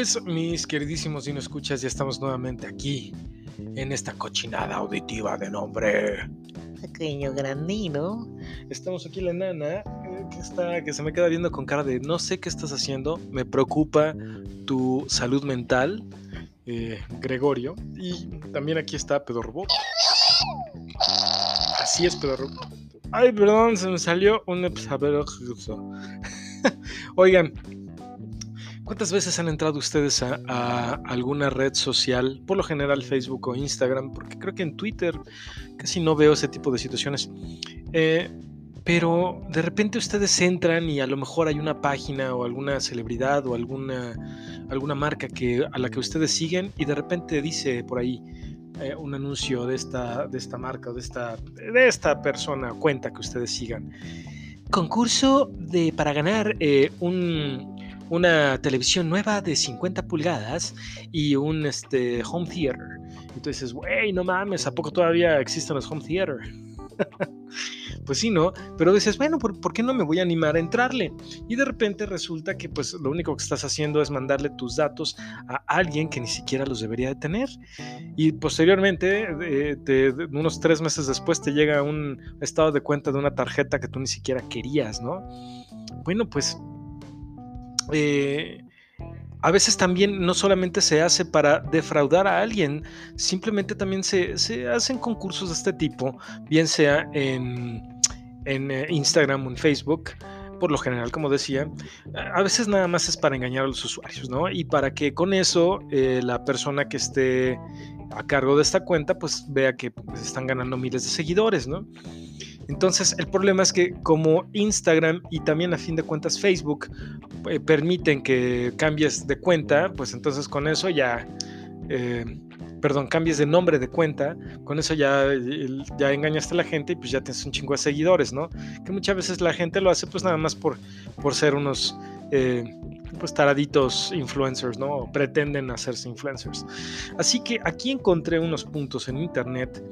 Pues mis queridísimos y no escuchas, ya estamos nuevamente aquí en esta cochinada auditiva de nombre Pequeño Grandino. Estamos aquí la nana eh, que está que se me queda viendo con cara de no sé qué estás haciendo, me preocupa tu salud mental, eh, Gregorio, y también aquí está Pedorrobot. Así es Pedorrobot. Ay, perdón, se me salió un Oigan, ¿Cuántas veces han entrado ustedes a, alguna red social? Por lo general Facebook o Instagram, porque creo que en Twitter casi no veo ese tipo de situaciones. Eh, pero de repente ustedes entran y a lo mejor hay una página o alguna celebridad o alguna, alguna marca que, a la que ustedes siguen y de repente dice por ahí eh, un anuncio de esta, de esta marca o de esta, de esta persona, cuenta que ustedes sigan. Concurso de, para ganar eh, un, una televisión nueva de 50 pulgadas y un este, home theater. Entonces, güey, no mames, ¿a poco todavía existen los home theater? pues sí, ¿no? Pero dices, bueno, ¿por, qué no me voy a animar a entrarle? Y de repente resulta que pues lo único que estás haciendo es mandarle tus datos a alguien que ni siquiera los debería de tener. Y posteriormente, unos tres meses después, te llega un estado de cuenta de una tarjeta que tú ni siquiera querías, ¿no? Bueno, pues eh, a veces también no solamente se hace para defraudar a alguien, simplemente también se, hacen concursos de este tipo, bien sea en, eh, Instagram o en Facebook, por lo general, como decía, a veces nada más es para engañar a los usuarios, ¿no? Y para que con eso eh, la persona que esté a cargo de esta cuenta, pues vea que pues, están ganando miles de seguidores, ¿no? Entonces, el problema es que como Instagram y también a fin de cuentas Facebook eh, permiten que cambies de cuenta, pues entonces con eso ya, eh, perdón, cambies de nombre de cuenta, con eso ya, ya engañaste a la gente y pues ya tienes un chingo de seguidores, ¿no? Que muchas veces la gente lo hace pues nada más por, por ser unos... Eh, pues taraditos influencers, ¿no? O pretenden hacerse influencers. Así que aquí encontré unos puntos en internet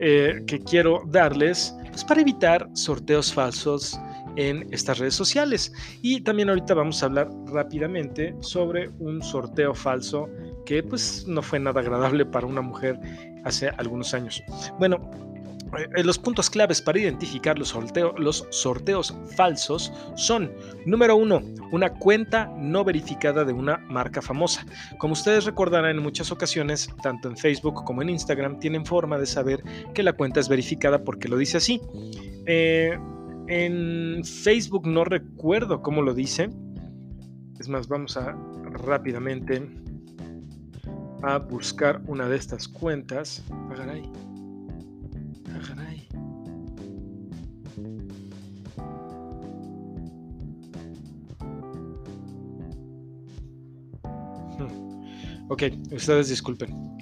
que quiero darles pues, para evitar sorteos falsos en estas redes sociales. Y también ahorita vamos a hablar rápidamente sobre un sorteo falso que pues no fue nada agradable para una mujer hace algunos años. Bueno, los puntos claves para identificar los, sorteos falsos son, número uno, una cuenta no verificada de una marca famosa. Como ustedes recordarán en muchas ocasiones, tanto en Facebook como en Instagram, tienen forma de saber que la cuenta es verificada porque lo dice así. Eh, en Facebook no recuerdo cómo lo dice. Es más, vamos a rápidamente a buscar una de estas cuentas. Ahí. Ok, ustedes disculpen.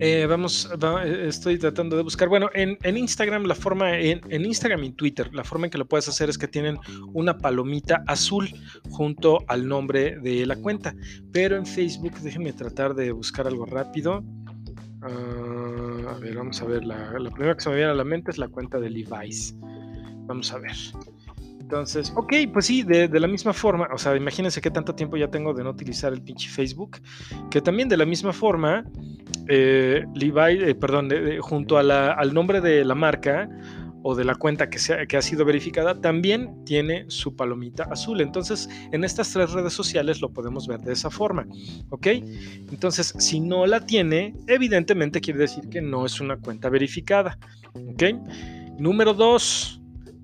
Eh, vamos, estoy tratando de buscar. Bueno, en, Instagram, la forma, en, Instagram y Twitter, la forma en que lo puedes hacer es que tienen una palomita azul junto al nombre de la cuenta. Pero en Facebook, déjenme tratar de buscar algo rápido. Ah, a ver, vamos a ver. La, la primera que se me viene a la mente es la cuenta de Levi's. Vamos a ver. Entonces, ok, pues sí, de, la misma forma, o sea, imagínense qué tanto tiempo ya tengo de no utilizar el pinche Facebook, que también de la misma forma, eh, Levi, eh, perdón, junto al nombre de la marca o de la cuenta que, que ha sido verificada, también tiene su palomita azul. Entonces, en estas tres redes sociales lo podemos ver de esa forma, ¿ok? Entonces, si no la tiene, evidentemente quiere decir que no es una cuenta verificada, ¿ok? Número dos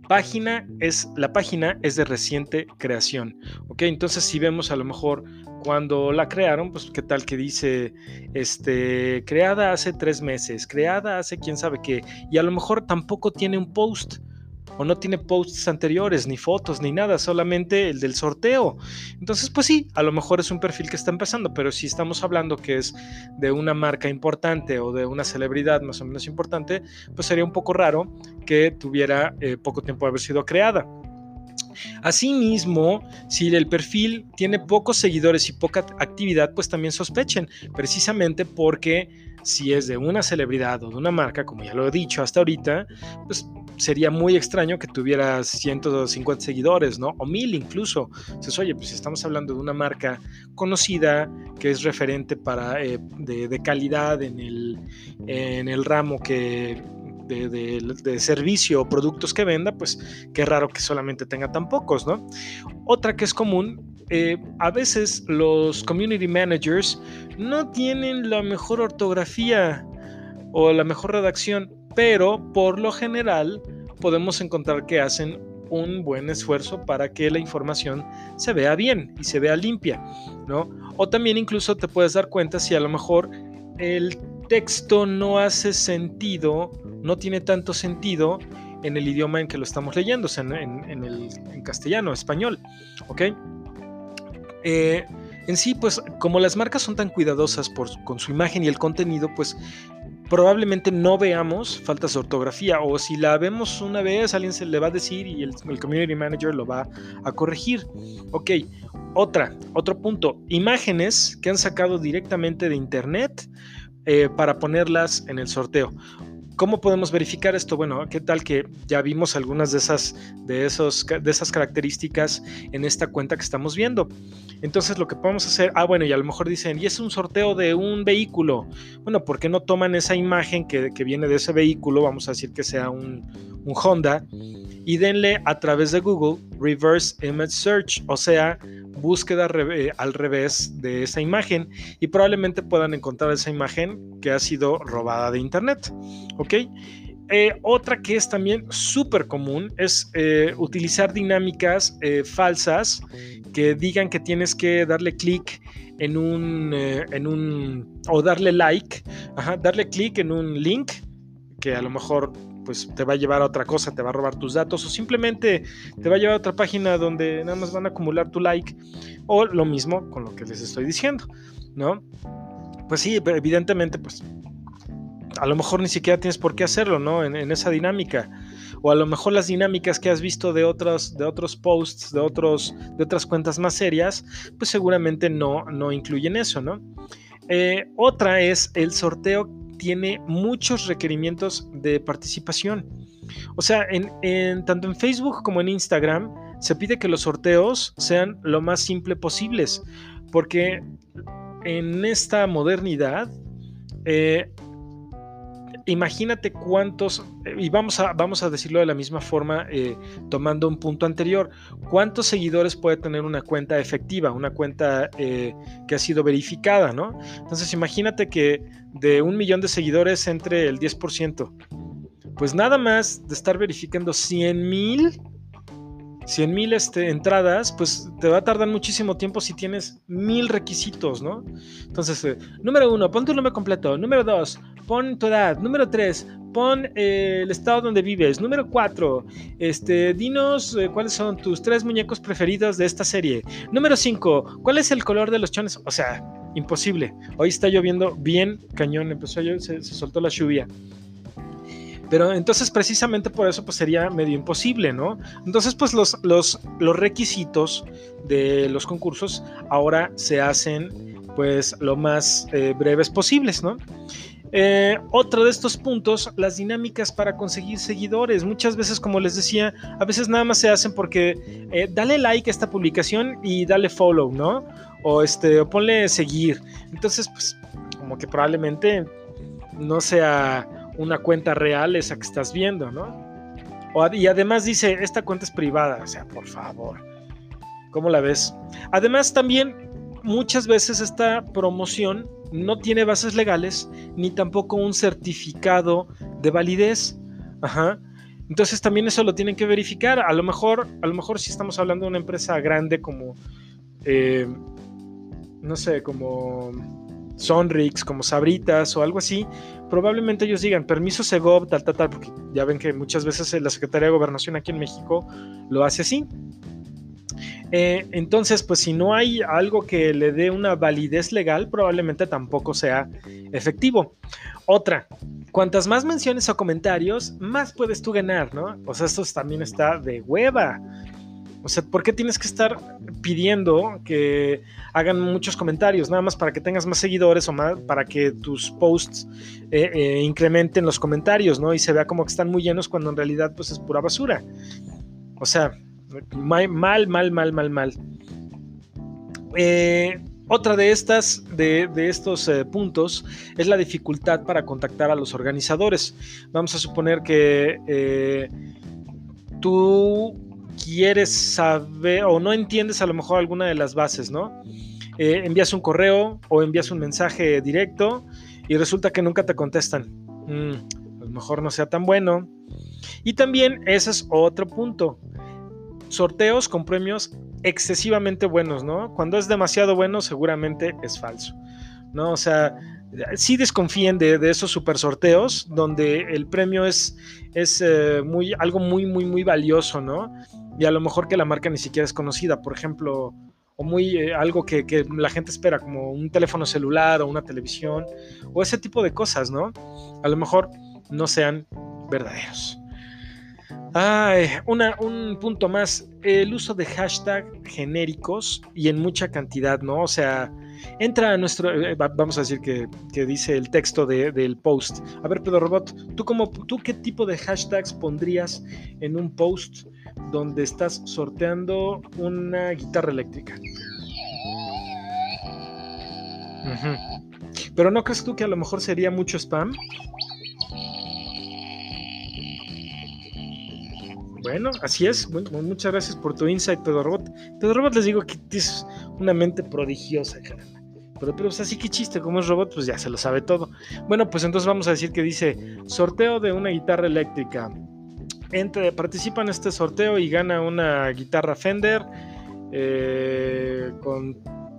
página es, la página es de reciente creación, ¿ok? Entonces si vemos a lo mejor cuando la crearon, pues qué tal que dice, este, creada hace tres meses, creada hace quién sabe qué, y a lo mejor tampoco tiene un post, o no tiene posts anteriores, ni fotos, ni nada, solamente el del sorteo. Entonces, pues sí, a lo mejor es un perfil que está empezando, pero si estamos hablando que es de una marca importante o de una celebridad más o menos importante, pues sería un poco raro que tuviera eh, poco tiempo de haber sido creada. Asimismo, si el perfil tiene pocos seguidores y poca actividad, pues también sospechen, precisamente porque si es de una celebridad o de una marca, como ya lo he dicho hasta ahorita, pues sería muy extraño que tuviera 150 seguidores, ¿no? O mil incluso. Entonces, oye, pues estamos hablando de una marca conocida, que es referente para, eh, de, calidad en el, en el ramo que, de, servicio o productos que venda, pues qué raro que solamente tenga tan pocos, ¿no? Otra que es común, eh, a veces los community managers no tienen la mejor ortografía o la mejor redacción, pero por lo general podemos encontrar que hacen un buen esfuerzo para que la información se vea bien y se vea limpia, ¿no? O también incluso te puedes dar cuenta si a lo mejor el texto no hace sentido, no tiene tanto sentido en el idioma en que lo estamos leyendo, o sea, en, el en castellano, español, ¿ok? Eh, en sí, pues como las marcas son tan cuidadosas con su imagen y el contenido, pues probablemente no veamos faltas de ortografía o si la vemos una vez alguien se le va a decir y el, el, community manager lo va a corregir. Ok, otra, otro punto, imágenes que han sacado directamente de internet eh, para ponerlas en el sorteo. ¿Cómo podemos verificar esto? Bueno, ¿qué tal que ya vimos algunas de esas, de, esos, de esas características en esta cuenta que estamos viendo? Entonces lo que podemos hacer, ah bueno, y a lo mejor dicen, y es un sorteo de un vehículo. Bueno, ¿por qué no toman esa imagen que, que viene de ese vehículo? Vamos a decir que sea un, un Honda y denle a través de Google Reverse Image Search, o sea, búsqueda al revés de esa imagen y probablemente puedan encontrar esa imagen que ha sido robada de internet. ¿Ok? Eh, otra que es también súper común es eh, utilizar dinámicas eh, falsas que digan que tienes que darle clic en un, en un, o darle like, darle clic en un link que a lo mejor pues te va a llevar a otra cosa, te va a robar tus datos o simplemente te va a llevar a otra página donde nada más van a acumular tu like o lo mismo con lo que les estoy diciendo, ¿no? Pues sí, evidentemente, pues a lo mejor ni siquiera tienes por qué hacerlo, ¿no? En, esa dinámica. O a lo mejor las dinámicas que has visto de otros, de otros posts, de, otros, de otras cuentas más serias, pues seguramente no, no incluyen eso, ¿no? Eh, otra es el sorteo tiene muchos requerimientos de participación. O sea, en, tanto en Facebook como en Instagram se pide que los sorteos sean lo más simple posibles, porque en esta modernidad eh, imagínate cuántos, y vamos a, vamos a decirlo de la misma forma, eh, tomando un punto anterior, cuántos seguidores puede tener una cuenta efectiva, una cuenta eh, que ha sido verificada, ¿no? Entonces imagínate que de un millón de seguidores entre el 10%, pues nada más de estar verificando 100 mil 100 mil este, entradas, pues te va a tardar muchísimo tiempo si tienes mil requisitos, ¿no? Entonces, eh, número uno, pon tu nombre completo. Número dos, pon tu edad. Número tres, pon eh, el estado donde vives. Número cuatro, este, dinos eh, cuáles son tus tres muñecos preferidos de esta serie. Número cinco, ¿cuál es el color de los chones? O sea, imposible. Hoy está lloviendo bien cañón, empezó a llover, se soltó la lluvia. Pero entonces precisamente por eso pues sería medio imposible, ¿no? Entonces pues los, los, los requisitos de los concursos ahora se hacen pues lo más eh, breves posibles, ¿no? Eh, otro de estos puntos, las dinámicas para conseguir seguidores. Muchas veces, como les decía, a veces nada más se hacen porque eh, dale like a esta publicación y dale follow, ¿no? O este, o ponle seguir. Entonces, pues, como que probablemente no sea una cuenta real esa que estás viendo, ¿no? y además dice, esta cuenta es privada, o sea, por favor. ¿Cómo la ves? Además también muchas veces esta promoción no tiene bases legales ni tampoco un certificado de validez. Ajá. Entonces también eso lo tienen que verificar. A lo mejor, a lo mejor si estamos hablando de una empresa grande como, eh, no sé, como Sonrix, como Sabritas o algo así, probablemente ellos digan permiso Segov, tal, tal, tal, porque ya ven que muchas veces la Secretaría de Gobernación aquí en México lo hace así. Eh, entonces, pues si no hay algo que le dé una validez legal, probablemente tampoco sea efectivo. Otra, cuantas más menciones o comentarios, más puedes tú ganar, ¿no? O sea, esto también está de hueva. O sea, ¿por qué tienes que estar pidiendo que hagan muchos comentarios? Nada más para que tengas más seguidores o más para que tus posts eh, eh, incrementen los comentarios, ¿no? Y se vea como que están muy llenos cuando en realidad pues es pura basura. O sea, Mal, mal, mal, mal, mal. Eh, otra de estas, de, estos eh, puntos, es la dificultad para contactar a los organizadores. Vamos a suponer que eh, tú quieres saber o no entiendes a lo mejor alguna de las bases, ¿no? envías un correo o envías un mensaje directo y resulta que nunca te contestan. Mm, a lo mejor no sea tan bueno. Y también ese es otro punto sorteos con premios excesivamente buenos, ¿no? Cuando es demasiado bueno, seguramente es falso, ¿no? O sea, sí desconfíen de, esos super sorteos donde el premio es, es eh, muy, algo muy, muy, muy valioso, ¿no? Y a lo mejor que la marca ni siquiera es conocida, por ejemplo, o muy eh, algo que, que, la gente espera, como un teléfono celular o una televisión, o ese tipo de cosas, ¿no? A lo mejor no sean verdaderos. Ay, un punto más, el uso de hashtag genéricos y en mucha cantidad, ¿no? O sea, entra a nuestro, eh, vamos a decir que, dice el texto del post. A ver, Pedro Robot, ¿tú, cómo, ¿tú qué tipo de hashtags pondrías en un post donde estás sorteando una guitarra eléctrica? Pero ¿no crees tú que a lo mejor sería mucho spam? Bueno, así es. Muchas gracias por tu insight, Pedro Robot. Pedro Robot les digo que es una mente prodigiosa, caramba. Pero, pero, así que chiste, como es robot, pues ya se lo sabe todo. Bueno, pues entonces vamos a decir que dice sorteo de una guitarra eléctrica. Entre, participa en este sorteo y gana una guitarra Fender eh, con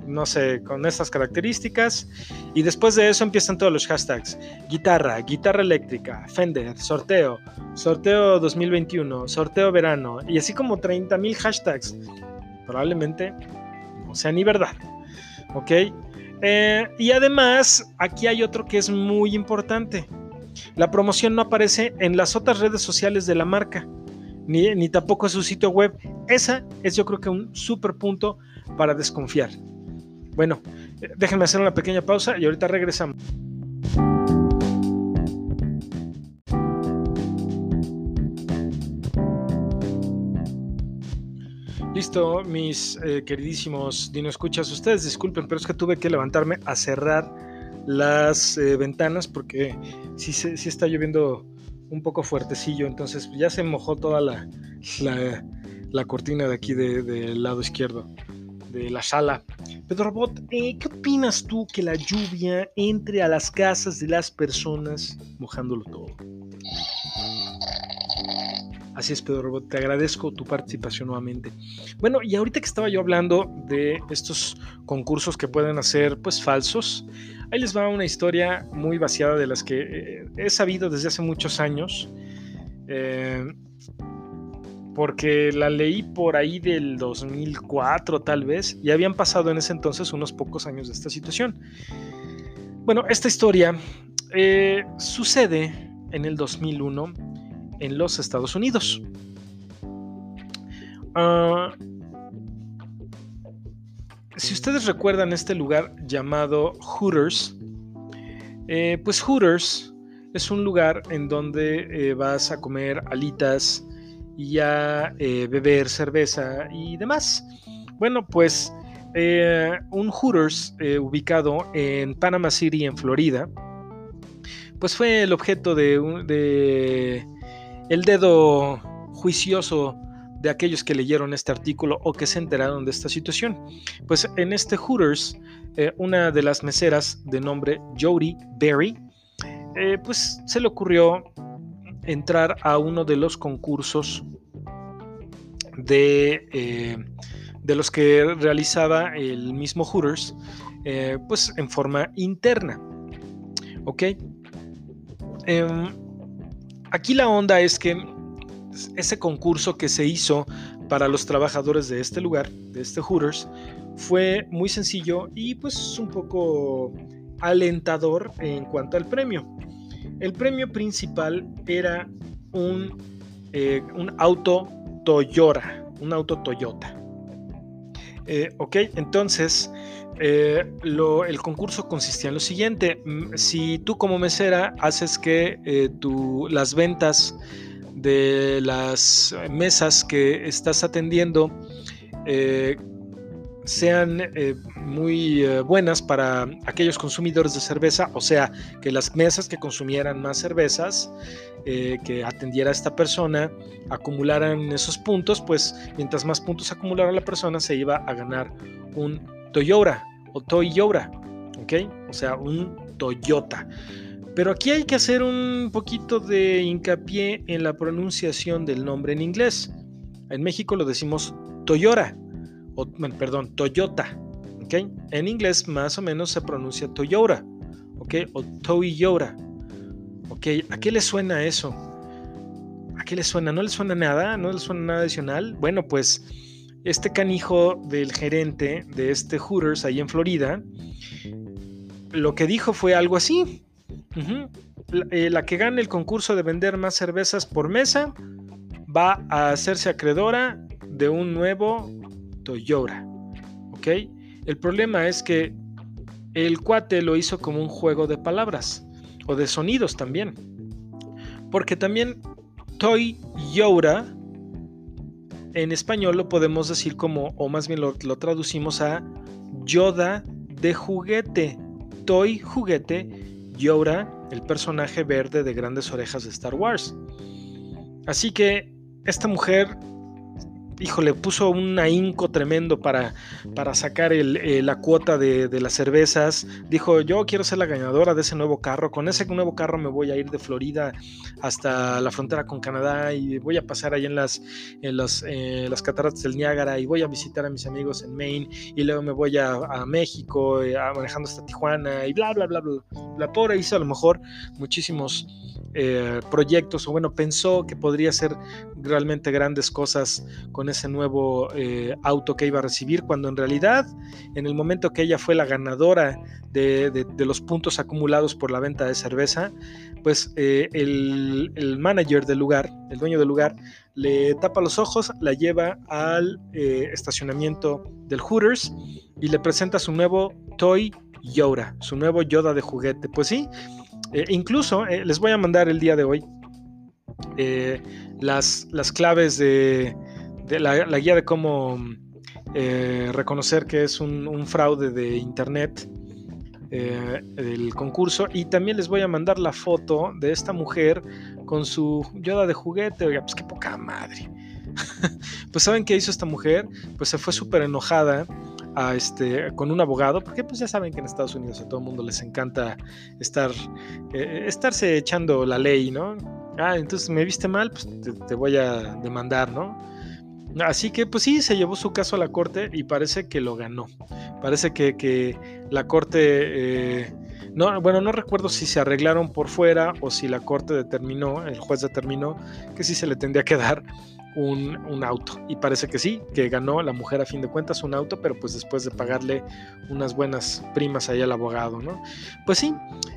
no sé, con estas características. Y después de eso empiezan todos los hashtags. Guitarra, guitarra eléctrica, Fender, sorteo, sorteo 2021, sorteo verano. Y así como 30 mil hashtags. Probablemente no sea ni verdad. ¿Ok? Eh, y además, aquí hay otro que es muy importante. La promoción no aparece en las otras redes sociales de la marca, ni, ni tampoco en su sitio web. Esa es yo creo que un super punto para desconfiar. Bueno, eh, déjenme hacer una pequeña pausa y ahorita regresamos. Listo, mis eh, queridísimos Dino Escuchas, ustedes disculpen, pero es que tuve que levantarme a cerrar las eh, ventanas porque sí, sí, está lloviendo un poco fuertecillo, entonces ya se mojó toda la, la, cortina de aquí del lado izquierdo de la sala. Pedro Robot, eh, ¿qué opinas tú que la lluvia entre a las casas de las personas mojándolo todo? Así es, Pedro Robot, te agradezco tu participación nuevamente. Bueno, y ahorita que estaba yo hablando de estos concursos que pueden hacer pues falsos, ahí les va una historia muy vaciada de las que eh, he sabido desde hace muchos años. Eh, porque la leí por ahí del 2004 tal vez, y habían pasado en ese entonces unos pocos años de esta situación. Bueno, esta historia eh, sucede en el 2001 en los Estados Unidos. Ah, si ustedes recuerdan este lugar llamado Hooters, eh, pues Hooters es un lugar en donde eh, vas a comer alitas, y a eh, beber cerveza y demás. Bueno, pues eh, un Hooters eh, ubicado en Panama City, en Florida, pues fue el objeto de, el dedo juicioso de aquellos que leyeron este artículo o que se enteraron de esta situación. Pues en este Hooters, una de las meseras de nombre Jody Berry, pues se le ocurrió entrar a uno de los concursos de, eh, de los que realizaba el mismo Hooters eh, pues en forma interna. ¿Ok? Em, aquí la onda es que ese concurso que se hizo para los trabajadores de este lugar, de este Hooters, fue muy sencillo y pues un poco alentador en cuanto al premio. El premio principal era un, eh, un auto Toyota, un auto Toyota. Eh, ok, entonces eh, el concurso consistía en lo siguiente: mm, si tú como mesera haces que las ventas de las mesas que estás atendiendo sean eh, muy eh, buenas para aquellos consumidores de cerveza, o sea, que las mesas que consumieran más cervezas, eh, que atendiera a esta persona, acumularan esos puntos, pues mientras más puntos acumulara la persona, se iba a ganar un Toyota o Toyota, ¿ok? O sea, un Toyota. Pero aquí hay que hacer un poquito de hincapié en la pronunciación del nombre en inglés. En México lo decimos Toyota, perdón, Toyota. ¿okay? En inglés más o menos se pronuncia Toyota, ¿ok? O Toyota. ¿ok? ¿A qué le suena eso? ¿A qué le suena? ¿No le suena nada? ¿No le suena nada adicional? Bueno, pues este canijo del gerente de este Hooters ahí en Florida, lo que dijo fue algo así. la, eh, la que gane el concurso de vender más cervezas por mesa va a hacerse acreedora de un nuevo Toyota. ¿Ok? El problema es que el cuate lo hizo como un juego de palabras o de sonidos también. Porque también Toyota en español lo podemos decir como, o más bien lo, traducimos a Yoda de juguete. Toy juguete, Yoda, el personaje verde de grandes orejas de Star Wars. Así que esta mujer híjole, puso un ahínco tremendo para, para sacar eh, la cuota de, las cervezas. Dijo, yo quiero ser la ganadora de ese nuevo carro. Con ese nuevo carro me voy a ir de Florida hasta la frontera con Canadá y voy a pasar ahí en las, en las, eh, las cataratas del Niágara y voy a visitar a mis amigos en Maine y luego me voy a, México eh, manejando hasta Tijuana y bla, bla, bla, bla. La pobre hizo a lo mejor muchísimos proyectos o bueno, pensó que podría ser realmente grandes cosas con ese nuevo eh, auto que iba a recibir, cuando en realidad, en el momento que ella fue la ganadora de, los puntos acumulados por la venta de cerveza, pues eh, el, manager del lugar, el dueño del lugar, le tapa los ojos, la lleva al eh, estacionamiento del Hooters y le presenta su nuevo Toy Yoda, su nuevo Yoda de juguete. Pues sí, incluso les voy a mandar el día de hoy las, las, claves de, la, guía de cómo eh, reconocer que es un, fraude de internet eh, del concurso y también les voy a mandar la foto de esta mujer con su yoda de juguete, oiga, pues qué poca madre. pues saben qué hizo esta mujer, pues se fue súper enojada a este, con un abogado, porque pues ya saben que en Estados Unidos a todo el mundo les encanta estar, eh, estarse echando la ley, ¿no? Ah, entonces me viste mal, pues te voy a demandar, ¿no? Así que pues sí, se llevó su caso a la corte y parece que lo ganó. Parece que, la corte... Eh, no, bueno, no recuerdo si se arreglaron por fuera o si la corte determinó, el juez determinó que sí se le tendría que dar un, auto. Y parece que sí, que ganó la mujer a fin de cuentas un auto, pero pues después de pagarle unas buenas primas ahí al abogado, ¿no? Pues sí,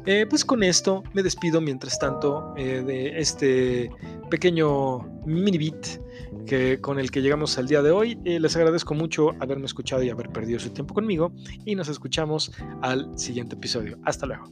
eh, pues con esto me despido mientras tanto eh, de este pequeño mini beat que, con el que llegamos al día de hoy. Eh, les agradezco mucho haberme escuchado y haber perdido su tiempo conmigo y nos escuchamos al siguiente episodio. Hasta luego.